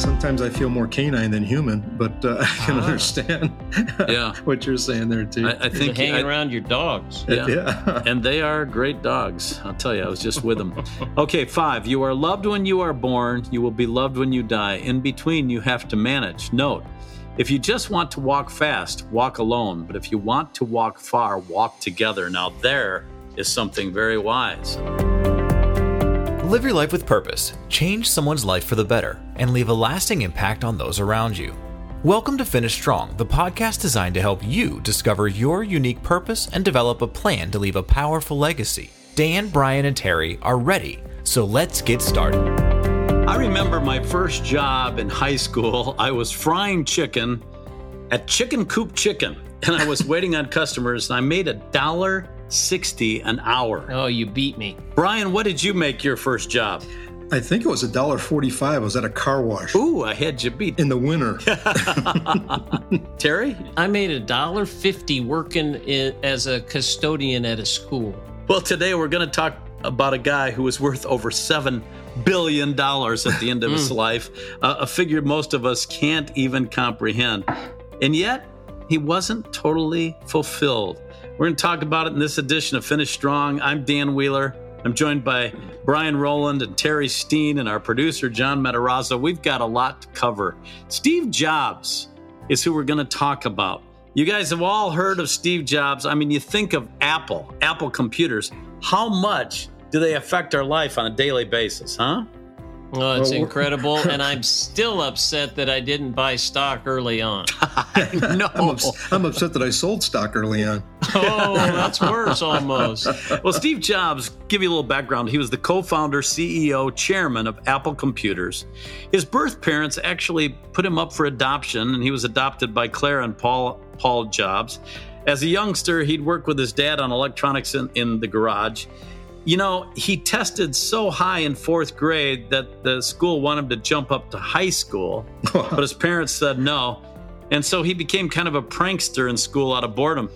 Sometimes I feel more canine than human, but uh, I can Ah. understand Yeah. what you're saying there too. I, I Think think hanging I- around your dogs. yeah. yeah. and they are great dogs. I'll tell you, I was just with them. Okay, five. You are loved when you are born. You will be loved when you die. In between, you have to manage. Note, if you just want to walk fast, walk alone. But if you want to walk far, walk together. Now, there is something very wise. Live your life with purpose, change someone's life for the better, and leave a lasting impact on those around you. Welcome to Finish Strong, the podcast designed to help you discover your unique purpose and develop a plan to leave a powerful legacy. Dan, Brian, and Terry are ready, so let's get started. I remember my first job in high school. I was frying chicken at Chicken Coop Chicken, and I was waiting on customers, and I made a dollar sixty an hour. Oh, you beat me. Brian, what did you make your first job? I think it was a dollar forty-five. I was at a car wash Ooh, I had you beat. in the winter. Terry? I made a dollar fifty working in, as a custodian at a school. Well, today we're going to talk about a guy who was worth over $7 billion at the end of his life, uh, a figure most of us can't even comprehend. And yet, he wasn't totally fulfilled. We're going to talk about it in this edition of Finish Strong. I'm Dan Wheeler. I'm joined by Brian Rowland and Terry Steen and our producer, John Matarazzo. We've got a lot to cover. Steve Jobs is who we're going to talk about. You guys have all heard of Steve Jobs. I mean, you think of Apple, Apple computers. How much do they affect our life on a daily basis, huh? Oh, it's Well, incredible, and I'm still upset that I didn't buy stock early on. no. I'm, ups- I'm upset that I sold stock early on. Oh, that's worse almost. Well, Steve Jobs, give you a little background. He was the co founder, CEO, chairman of Apple Computers. His birth parents actually put him up for adoption, and he was adopted by Claire and Paul, Paul Jobs. As a youngster, he'd work with his dad on electronics in, in the garage. You know, he tested so high in fourth grade that the school wanted him to jump up to high school, but his parents said no. And so he became kind of a prankster in school out of boredom.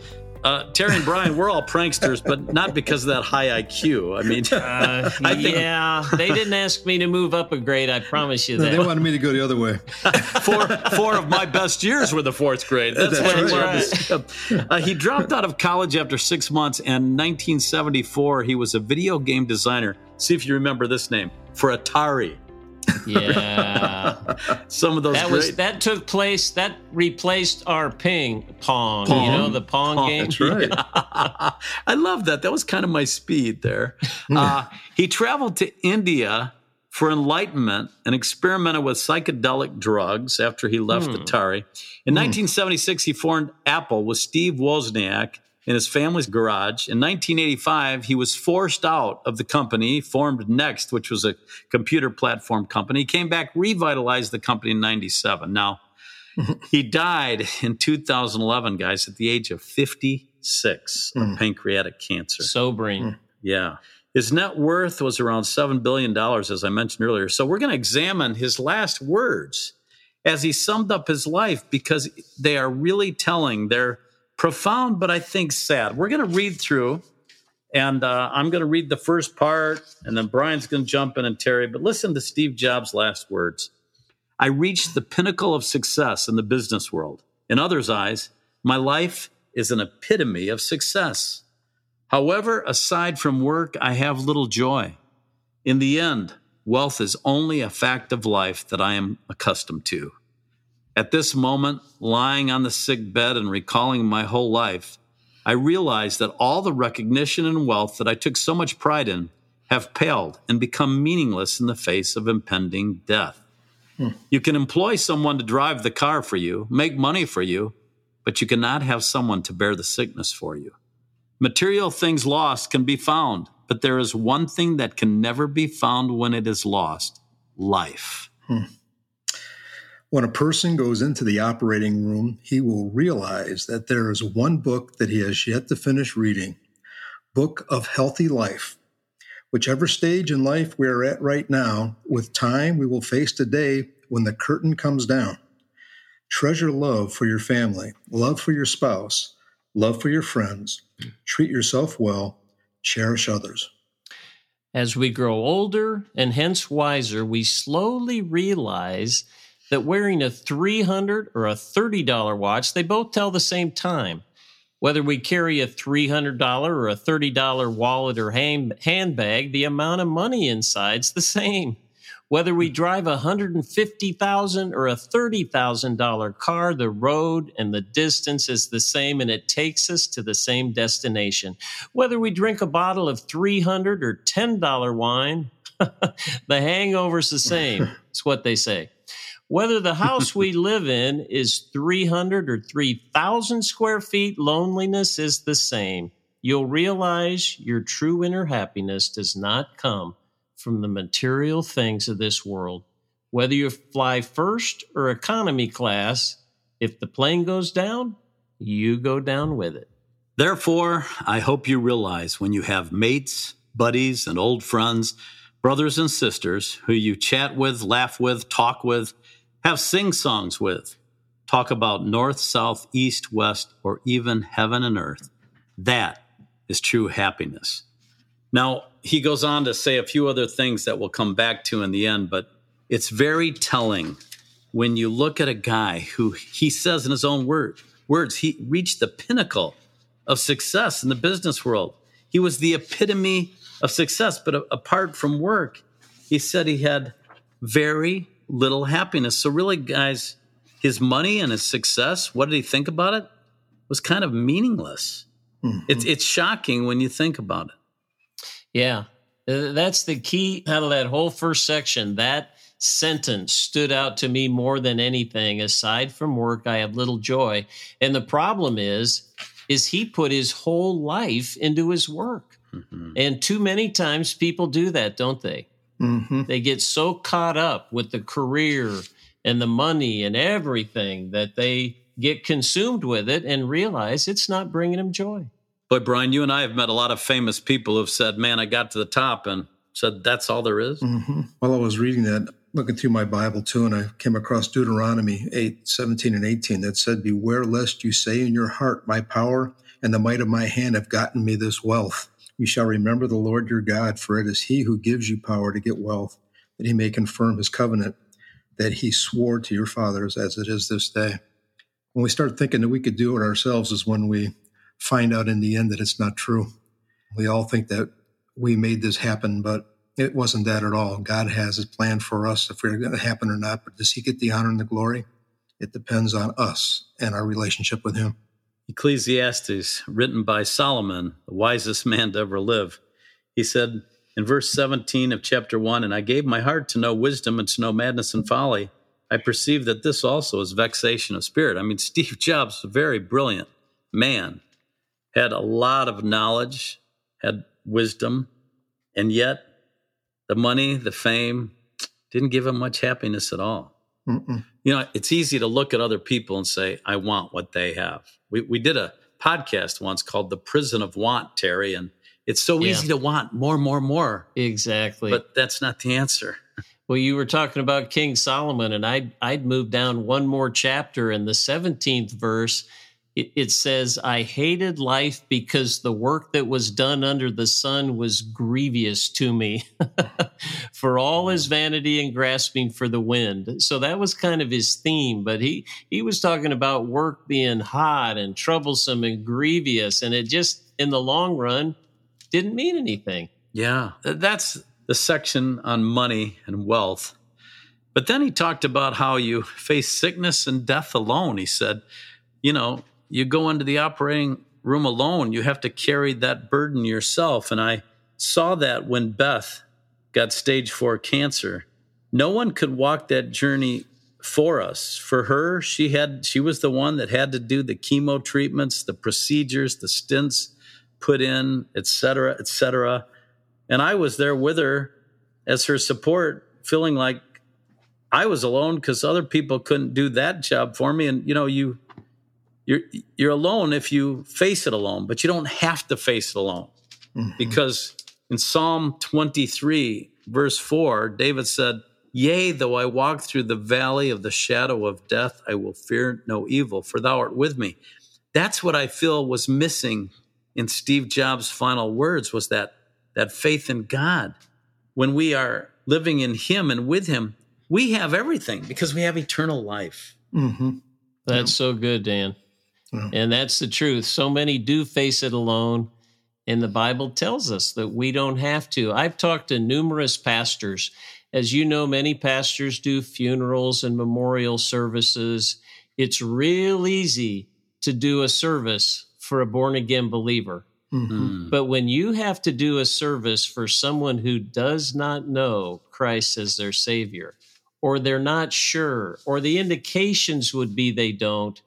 Uh, Terry and Brian, we're all pranksters, but not because of that high IQ. I mean, Uh, I think- yeah, they didn't ask me to move up a grade. I promise you No, they wanted me to go the other way. four four of my best years were the fourth grade. That's, That's where right. learned to skip. Uh, he dropped out of college after six months, and 1974 he was a video game designer. See if you remember this name for Atari. Yeah, Some of those that great. was that took place. That replaced our ping pong. Pong? You know the pong, Pong, game. That's right. I love that. That was kind of my speed there. Hmm. Uh, he traveled to India for enlightenment and experimented with psychedelic drugs after he left hmm. Atari. In hmm. 1976, he formed Apple with Steve Wozniak in his family's garage. In 1985, he was forced out of the company, formed NeXT, which was a computer platform company. He came back, revitalized the company in 97. Now, he died in 2011, guys, at the age of 56 of hmm. pancreatic cancer. Sobering. Hmm. Yeah. His net worth was around $7 billion, as I mentioned earlier. So we're going to examine his last words as he summed up his life because they are really telling. They're profound, but I think sad. We're going to read through, and uh, I'm going to read the first part, and then Brian's going to jump in and Terry. But listen to Steve Jobs' last words I reached the pinnacle of success in the business world. In others' eyes, my life is an epitome of success. However, aside from work, I have little joy. In the end, wealth is only a fact of life that I am accustomed to. At this moment, lying on the sick bed and recalling my whole life, I realize that all the recognition and wealth that I took so much pride in have paled and become meaningless in the face of impending death. Hmm. You can employ someone to drive the car for you, make money for you, but you cannot have someone to bear the sickness for you. Material things lost can be found, but there is one thing that can never be found when it is lost life. Hmm. When a person goes into the operating room, he will realize that there is one book that he has yet to finish reading Book of Healthy Life. Whichever stage in life we are at right now, with time, we will face the day when the curtain comes down. Treasure love for your family, love for your spouse, love for your friends. Treat yourself well, cherish others. As we grow older and hence wiser, we slowly realize that wearing a 300 or a $30 watch, they both tell the same time. Whether we carry a $300 or a $30 wallet or hand, handbag, the amount of money inside's the same. Whether we hmm. drive a 150,000 or a $30,000 car, the road and the distance is the same and it takes us to the same destination. Whether we drink a bottle of 300 or $10 wine, the hangover's the same. It's what they say. Whether the house we live in is 300 or 3,000 square feet, loneliness is the same. You'll realize your true inner happiness does not come from the material things of this world. Whether you fly first or economy class, if the plane goes down, you go down with it. Therefore, I hope you realize when you have mates, buddies, and old friends, brothers and sisters who you chat with, laugh with, talk with, have sing songs with, talk about north, south, east, west, or even heaven and earth. That is true happiness. Now, he goes on to say a few other things that we'll come back to in the end, but it's very telling when you look at a guy who he says in his own word, words, he reached the pinnacle of success in the business world. He was the epitome of success, but apart from work, he said he had very little happiness. So, really, guys, his money and his success, what did he think about it? Was kind of meaningless. Mm-hmm. It's, it's shocking when you think about it. Yeah. Uh, that's the key out of that whole first section. That sentence stood out to me more than anything. Aside from work, I have little joy. And the problem is, is he put his whole life into his work. Mm-hmm. And too many times people do that, don't they? Mm-hmm. They get so caught up with the career and the money and everything that they get consumed with it and realize it's not bringing them joy. But Brian, you and I have met a lot of famous people who've said, "Man, I got to the top," and said, "That's all there is? mm-hmm. While I was reading that, looking through my Bible too, and I came across Deuteronomy 8, 17 and 18 that said, Beware lest you say in your heart, My power and the might of my hand have gotten me this wealth. You shall remember the Lord your God, for it is he who gives you power to get wealth, that he may confirm his covenant that he swore to your fathers as it is this day. When we start thinking that we could do it ourselves is when we find out in the end that it's not true. We all think that we made this happen, but it wasn't that at all. God has his plan for us if we're going to happen or not. But does he get the honor and the glory? It depends on us and our relationship with him. Ecclesiastes, written by Solomon, the wisest man to ever live. He said in verse 17 of chapter 1 And I gave my heart to know wisdom and to know madness and folly. I perceive that this also is vexation of spirit. I mean, Steve Jobs, a very brilliant man, had a lot of knowledge, had wisdom, and yet the money, the fame didn't give him much happiness at all. Mm-mm. You know, it's easy to look at other people and say, I want what they have. We, we did a podcast once called The Prison of Want, Terry, and it's so yeah. easy to want more, more, more. Exactly. But that's not the answer. Well, you were talking about King Solomon, and I'd, I'd move down one more chapter in the 17th verse it, it says, I hated life because the work that was done under the sun was grievous to me, for all his vanity and grasping for the wind. So that was kind of his theme. But he, he was talking about work being hot and troublesome and grievous. And it just, in the long run, didn't mean anything. Yeah. That's the section on money and wealth. But then he talked about how you face sickness and death alone. He said, you know, you go into the operating room alone. You have to carry that burden yourself. And I saw that when Beth got stage four cancer. No one could walk that journey for us. For her, she had she was the one that had to do the chemo treatments, the procedures, the stents put in, et cetera, et cetera. And I was there with her as her support, feeling like I was alone because other people couldn't do that job for me. And you know, you you're you're alone if you face it alone, but you don't have to face it alone. Mm-hmm. Because in Psalm 23, verse 4, David said, Yea, though I walk through the valley of the shadow of death, I will fear no evil, for thou art with me. That's what I feel was missing in Steve Jobs' final words was that, that faith in God. When we are living in Him and with Him, we have everything because we have eternal life. Mm-hmm. That's so good, Dan. Yeah. And that's the truth. So many do face it alone. And the Bible tells us that we don't have to. I've talked to numerous pastors. As you know, many pastors do funerals and memorial services. It's real easy to do a service for a born again believer. Mm-hmm. Mm. But when you have to do a service for someone who does not know Christ as their Savior, or they're not sure, or the indications would be they don't,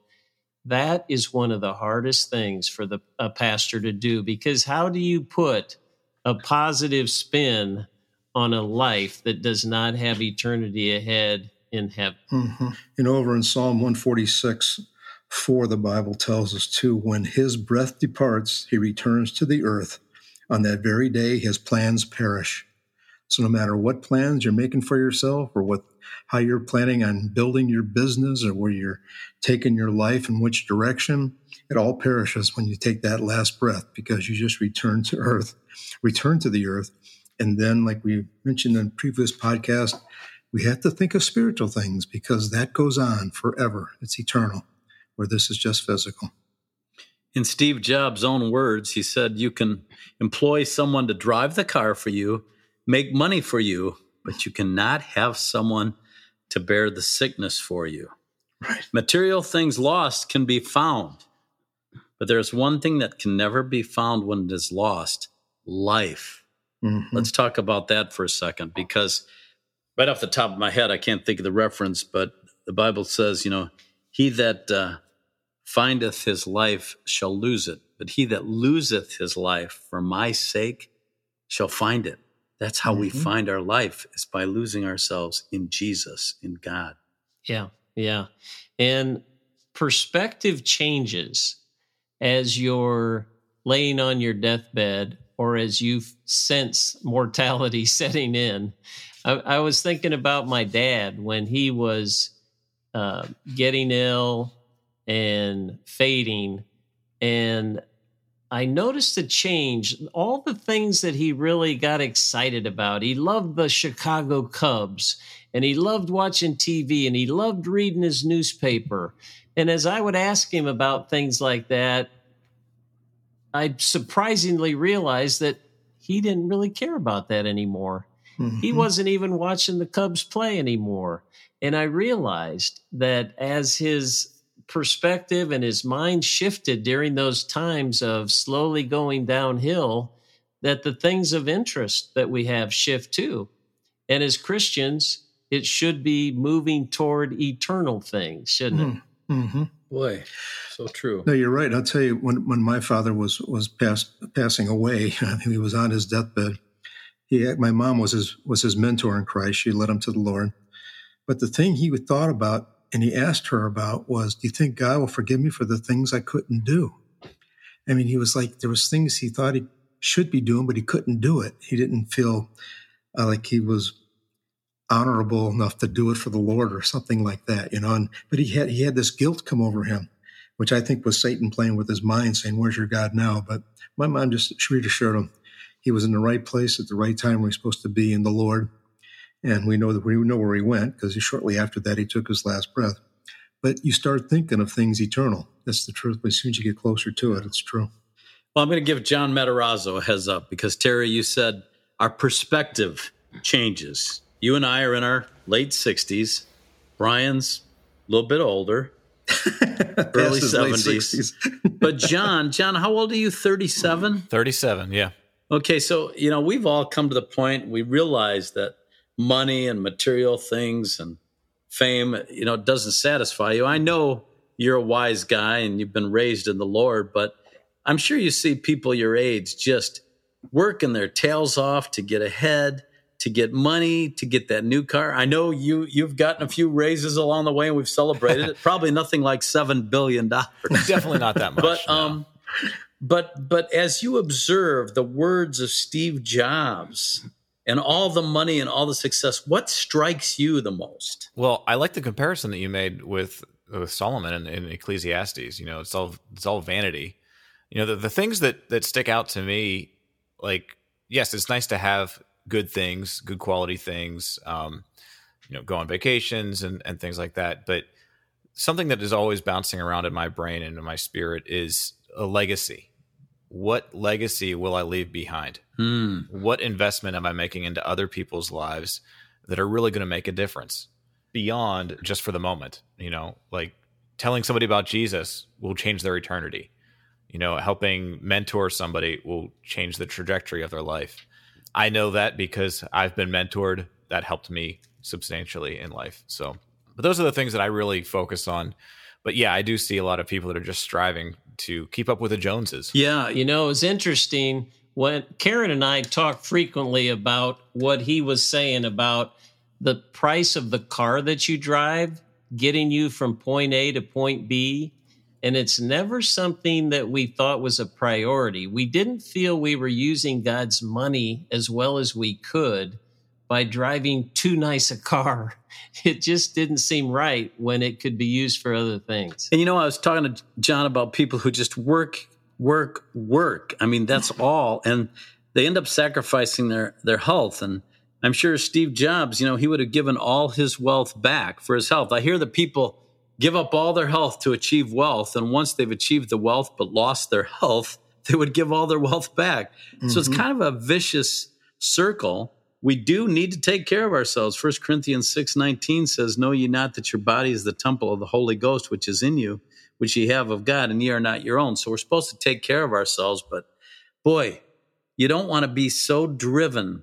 that is one of the hardest things for the a pastor to do because how do you put a positive spin on a life that does not have eternity ahead in heaven? Mm-hmm. Know, over in Psalm 146, 4, the Bible tells us too, when his breath departs, he returns to the earth. On that very day, his plans perish. So no matter what plans you're making for yourself or what how you're planning on building your business or where you're taking your life in which direction, it all perishes when you take that last breath because you just return to earth, return to the earth. And then, like we mentioned in previous podcast, we have to think of spiritual things because that goes on forever. It's eternal, where this is just physical. In Steve Jobs' own words, he said, You can employ someone to drive the car for you, make money for you, but you cannot have someone to bear the sickness for you. Right. Material things lost can be found, but there's one thing that can never be found when it is lost life. Mhm. Let's talk about that for a second because right off the top of my head, I can't think of the reference, but the Bible says, you know, he that uh, findeth his life shall lose it, but he that loseth his life for my sake shall find it. That's how we Mhm. find our life is by losing ourselves in Jesus, in God. Yeah, yeah. And perspective changes as you're laying on your deathbed or as you sense mortality setting in. I, I was thinking about my dad when he was uh, getting ill and fading. And I noticed a change. All the things that he really got excited about. He loved the Chicago Cubs and he loved watching TV and he loved reading his newspaper. And as I would ask him about things like that, I surprisingly realized that he didn't really care about that anymore. He Mhm. wasn't even watching the Cubs play anymore. And I realized that as his perspective and his mind shifted during those times of slowly going downhill, that the things of interest that we have shift too. And as Christians, it should be moving toward eternal things, shouldn't it? Mm-hmm. Boy, so true. No, you're right. I'll tell you when when my father was was pass, passing away, he was on his deathbed. He my mom was his was his mentor in Christ. She led him to the Lord. But the thing he thought about and he asked her about was, "Do you think God will forgive me for the things I couldn't do?" I mean, he was like there was things he thought he should be doing, but he couldn't do it. He didn't feel uh, like he was honorable enough to do it for the Lord or something like that, you know. And but he had he had this guilt come over him, which I think was Satan playing with his mind, saying, "Where's your God now?" But my mom just reassured him he was in the right place at the right time where he's supposed to be in the Lord, and we know that we know where he went because shortly after that he took his last breath. But you start thinking of things eternal. That's the truth. But as soon as you get closer to it, it's true. Well, I'm going to give John Matarazzo a heads up because Terry, you said our perspective changes. You and I are in our late 60s. Brian's a little bit older, early Past his late 70s. 60s. But John, John, how old are you? 37? 37, yeah. Okay, so you know we've all come to the point we realize that money and material things and fame, you know—it doesn't satisfy you. I know you're a wise guy and you've been raised in the Lord, but I'm sure you see people your age just working their tails off to get ahead, to get money, to get that new car. I know you you've gotten a few raises along the way and we've celebrated it. Probably nothing like 7 billion dollars. Definitely not that much. But no. um, but but as you observe the words of Steve Jobs and all the money and all the success, what strikes you the most? Well, I like the comparison that you made with with Solomon in Ecclesiastes. You know, it's all it's all vanity. You know, the, the things that that stick out to me, like yes, it's nice to have good things, good quality things, um, you know, go on vacations and, and things like that. But something that is always bouncing around in my brain and in my spirit is a legacy. What legacy will I leave behind? Hmm. What investment am I making into other people's lives that are really going to make a difference beyond just for the moment? You know, like telling somebody about Jesus will change their eternity. You know, helping mentor somebody will change the trajectory of their life. I know that because I've been mentored. That helped me substantially in life. So, but those are the things that I really focus on. But yeah, I do see a lot of people that are just striving to keep up with the Joneses. Yeah. You know, it's interesting when Karen and I talk frequently about what he was saying about the price of the car that you drive getting you from point A to point B. And it's never something that we thought was a priority. We didn't feel we were using God's money as well as we could by driving too nice a car. It just didn't seem right when it could be used for other things. And you know, I was talking to John about people who just work, work, work. I mean, that's all. And they end up sacrificing their, their health. And I'm sure Steve Jobs, you know, he would have given all his wealth back for his health. I hear that people give up all their health to achieve wealth. And once they've achieved the wealth but lost their health, they would give all their wealth back. Mm-hmm. So it's kind of a vicious circle. We do need to take care of ourselves. First Corinthians 6 19 says, Know ye not that your body is the temple of the Holy Ghost, which is in you, which ye have of God, and ye are not your own. So we're supposed to take care of ourselves. But boy, you don't want to be so driven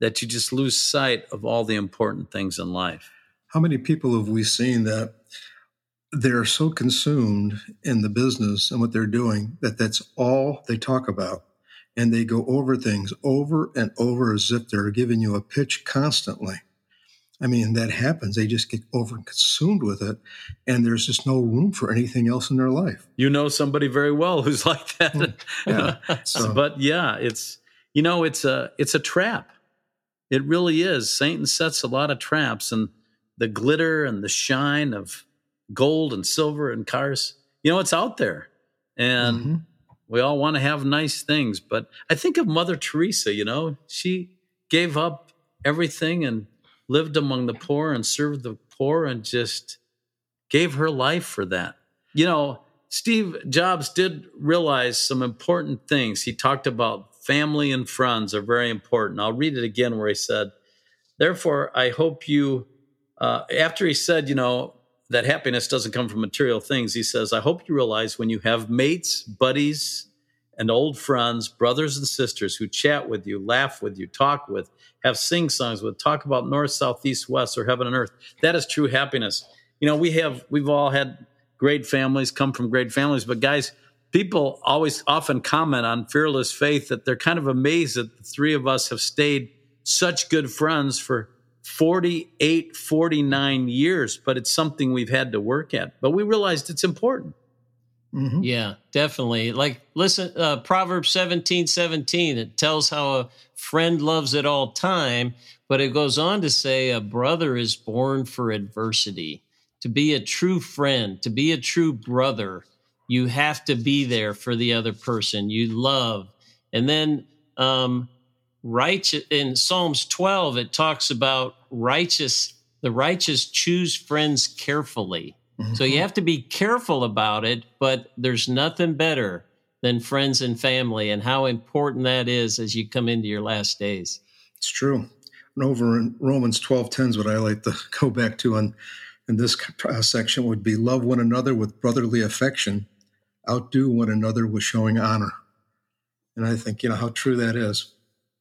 that you just lose sight of all the important things in life. How many people have we seen that they're so consumed in the business and what they're doing that that's all they talk about? And they go over things over and over as if they're giving you a pitch constantly. I mean, that happens. They just get over consumed with it, and there's just no room for anything else in their life. You know somebody very well who's like that. Yeah. so. But yeah, it's you know, it's a it's a trap. It really is. Satan sets a lot of traps and the glitter and the shine of gold and silver and cars. You know, it's out there. And mm-hmm. We all want to have nice things. But I think of Mother Teresa, you know, she gave up everything and lived among the poor and served the poor and just gave her life for that. You know, Steve Jobs did realize some important things. He talked about family and friends are very important. I'll read it again where he said, Therefore, I hope you, uh, after he said, you know, that happiness doesn't come from material things, he says, I hope you realize when you have mates, buddies, and old friends, brothers and sisters who chat with you, laugh with you, talk with, have sing songs with, talk about north, south, east, west, or heaven and earth. That is true happiness. You know, we have, we've all had great families, come from great families, but guys, people always often comment on fearless faith that they're kind of amazed that the three of us have stayed such good friends for 48 49 years but it's something we've had to work at. But we realized it's important. Mm-hmm. yeah definitely. Like listen uh, proverbs 17 17 it tells how a friend loves at all time but it goes on to say a brother is born for adversity. To be a true friend to be a true brother you have to be there for the other person. You love. And then um righteous in psalms 12 it talks about righteous the righteous choose friends carefully mm-hmm. so you have to be careful about it but there's nothing better than friends and family and how important that is as you come into your last days it's true and over in romans 12 10 is what i like to go back to on in this uh, section would be love one another with brotherly affection outdo one another with showing honor. And I think, you know, how true that is.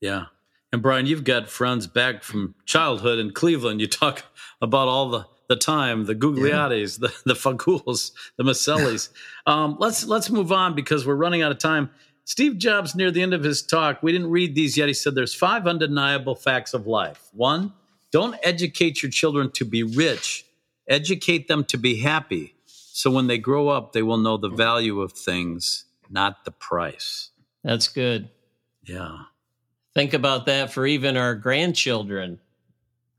Yeah. And Brian, you've got friends back from childhood in Cleveland. You talk about all the, the time, the Gugliottis, yeah. the, the Faguls, the Masellis. um, let's let's move on because we're running out of time. Steve Jobs, near the end of his talk, we didn't read these yet. He said there's five undeniable facts of life. One, don't educate your children to be rich, educate them to be happy. So when they grow up, they will know the value of things, not the price. That's good. Yeah. Think about that for even our grandchildren,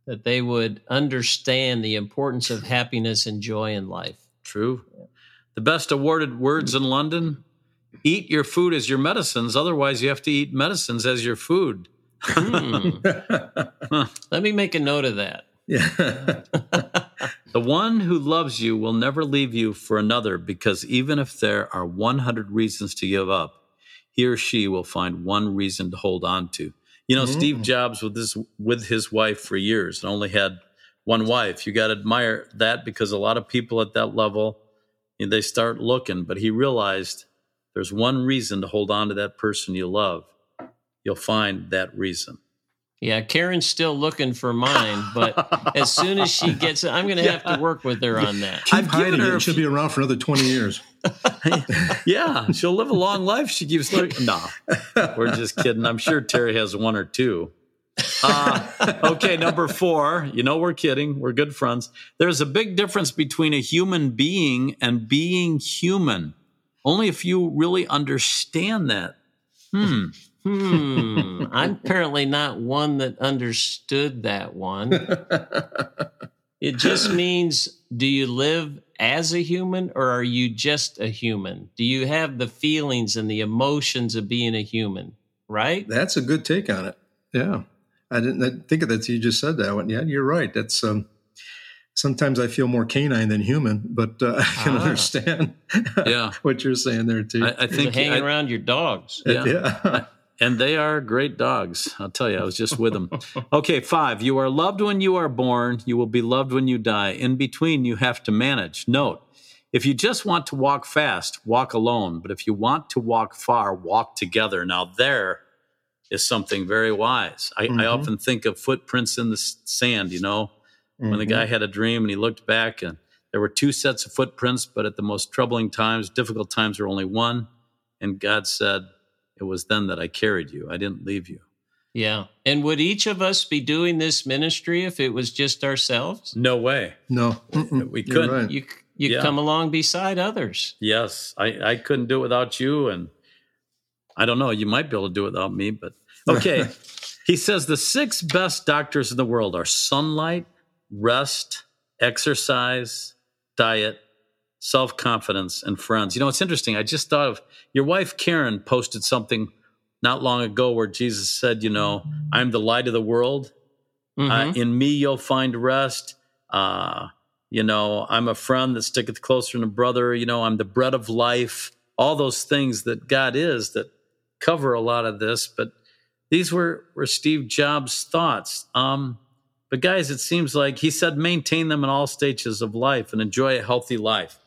that they would understand the importance of happiness and joy in life. True. The best awarded words in London eat your food as your medicines. Otherwise, you have to eat medicines as your food. hmm. Let me make a note of that. Yeah. The one who loves you will never leave you for another because even if there are 100 reasons to give up, he or she will find one reason to hold on to. You know, Steve mm. Jobs with his with his wife for years and only had one wife. You got to admire that because a lot of people at that level you know, they start looking, but he realized there's one reason to hold on to that person you love. You'll find that reason. Yeah, Karen's still looking for mine, but as soon as she gets it, I'm going to have to work with her on that. Keep I've given hiding it. her a It should be around for another 20 years. yeah, she'll live a long life. She keeps looking. No, we're just kidding. I'm sure Terry has one or two. Uh, okay, number four. You know, we're kidding. We're good friends. There's a big difference between a human being and being human. Only if you really understand that. Hmm. Hmm. I'm apparently not one that understood that one. It just means do you live as a human or are you just a human? Do you have the feelings and the emotions of being a human? Right? That's a good take on it. Yeah. I didn't think of that. till You just said that one. Yeah, you're right. That's um, sometimes I feel more canine than human, but uh, I can Ah. understand Yeah. what you're saying there too. I, I think hanging I- around your dogs. yeah. yeah. And they are great dogs. I'll tell you, I was just with them. Okay, five. You are loved when you are born. You will be loved when you die. In between, you have to manage. Note, if you just want to walk fast, walk alone. But if you want to walk far, walk together. Now, there is something very wise. I, I Mhm. often think of footprints in the sand, you know, when the guy had a dream and he looked back and there were two sets of footprints, but at the most troubling times, difficult times, there were only one. And God said, It was then that I carried you. I didn't leave you. Yeah. And would each of us be doing this ministry if it was just ourselves? No way. No, Mm-mm. We couldn't. right. You you Yeah. come along beside others. Yes, I, I couldn't do it without you. And I don't know, you might be able to do it without me, but okay. he says the six best doctors in the world are sunlight, rest, exercise, diet, self confidence, and friends. You know, it's interesting. I just thought of your wife, Karen, posted something not long ago where Jesus said, You know, I'm the light of the world. Uh, Mhm. in me, you'll find rest. Uh, you know, I'm a friend that sticketh closer than a brother. You know, I'm the bread of life. All those things that God is that cover a lot of this. But these were, were Steve Jobs' thoughts. Um, but guys, it seems like he said maintain them in all stages of life and enjoy a healthy life.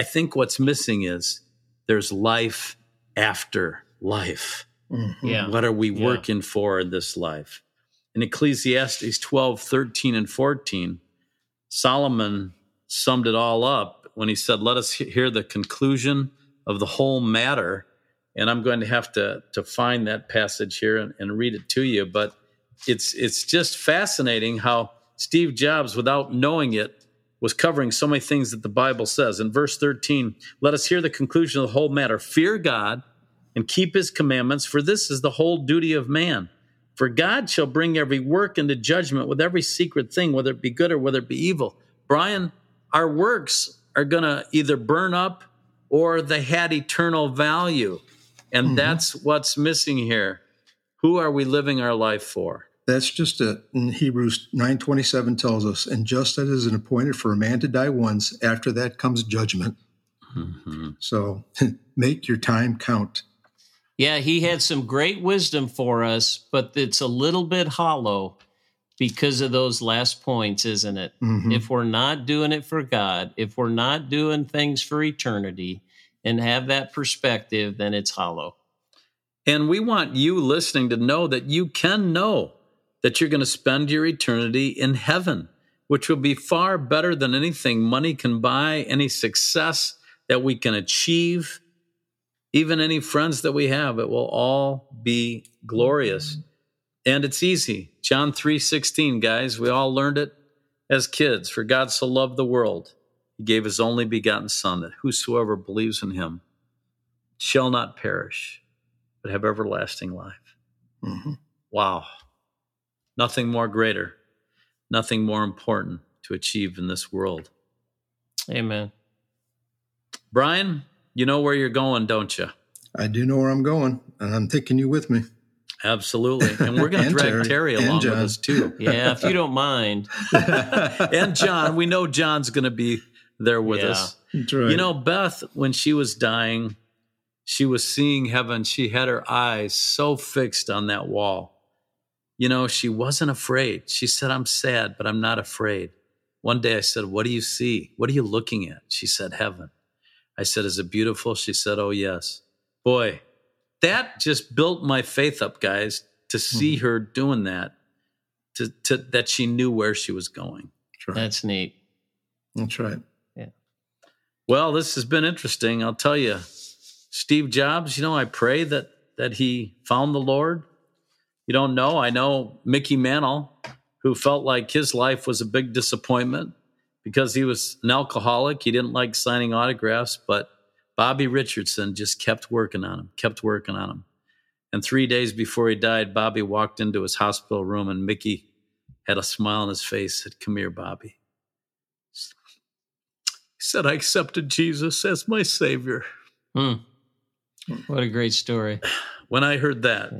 I think what's missing is there's life after life. Mhm. yeah. What are we Yeah. working for in this life? In Ecclesiastes 12, 13, and 14, Solomon summed it all up when he said, Let us hear the conclusion of the whole matter. And I'm going to have to, to find that passage here and, and read it to you. But it's, it's just fascinating how Steve Jobs, without knowing it, was covering so many things that the Bible says. In verse 13, let us hear the conclusion of the whole matter. Fear God and keep his commandments, for this is the whole duty of man. For God shall bring every work into judgment with every secret thing, whether it be good or whether it be evil. Brian, our works are going to either burn up or they had eternal value. And Mhm. that's what's missing here. Who are we living our life for? That's just it. And Hebrews 9:27 tells us, and just as it is appointed for a man to die once, after that comes judgment. Mhm. So make your time count. Yeah, he had some great wisdom for us, but it's a little bit hollow because of those last points, isn't it? Mhm. If we're not doing it for God, if we're not doing things for eternity and have that perspective, then it's hollow. And we want you listening to know that you can know that you're going to spend your eternity in heaven, which will be far better than anything money can buy, any success that we can achieve, even any friends that we have. It will all be glorious. And it's easy. John 3:16, guys, we all learned it as kids. For God so loved the world, he gave his only begotten son that whosoever believes in him shall not perish but have everlasting life. Mhm. Wow. Nothing more greater, nothing more important to achieve in this world. Amen. Brian, you know where you're going, don't you? I do know where I'm going, and I'm taking you with me. Absolutely. And we're going to drag Terry. Terry along with us too. Yeah, if you don't mind. and John, we know John's going to be there with Yeah. us. Right. You know, Beth, when she was dying, she was seeing heaven. She had her eyes so fixed on that wall. You know, she wasn't afraid. She said, I'm sad, but I'm not afraid. One day I said, What do you see? What are you looking at? She said, Heaven. I said, Is it beautiful? She said, Oh, yes. Boy, that just built my faith up, guys, to hmm. see her doing that, to, to that she knew where she was going. That's. That's neat. That's right. Yeah. Well, this has been interesting. I'll tell you, Steve Jobs. You know, I pray that that he found the Lord. You don't know. I know Mickey Mantle, who felt like his life was a big disappointment because he was an alcoholic. He didn't like signing autographs, but Bobby Richardson just kept working on him, kept working on him. And three days before he died, Bobby walked into his hospital room, and Mickey had a smile on his face. Said, "Come here, Bobby." He said, I accepted Jesus as my Savior. Hmm. What a great story. When I heard that,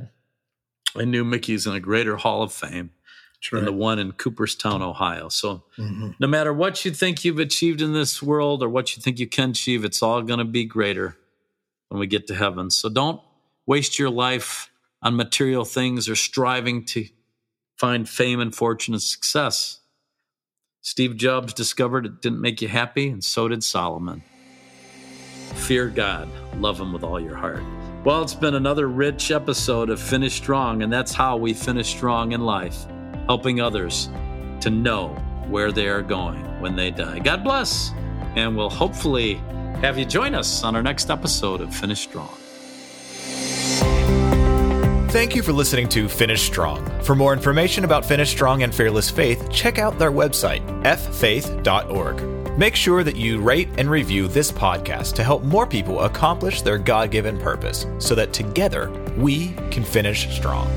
I knew Mickey's in a greater Hall of Fame That's than right. the one in Cooperstown, Ohio. So Mhm. no matter what you think you've achieved in this world or what you think you can achieve, it's all going to be greater when we get to heaven. So don't waste your life on material things or striving to find fame and fortune and success. Steve Jobs discovered it didn't make you happy, and so did Solomon. Fear God, love Him with all your heart. Well, it's been another rich episode of Finish Strong, and that's how we finish strong in life, helping others to know where they are going when they die. God bless, and we'll hopefully have you join us on our next episode of Finish Strong. Thank you for listening to Finish Strong. For more information about Finish Strong and Fearless Faith, check out their website, ffaith.org. Make sure that you rate and review this podcast to help more people accomplish their God given purpose so that together we can finish strong.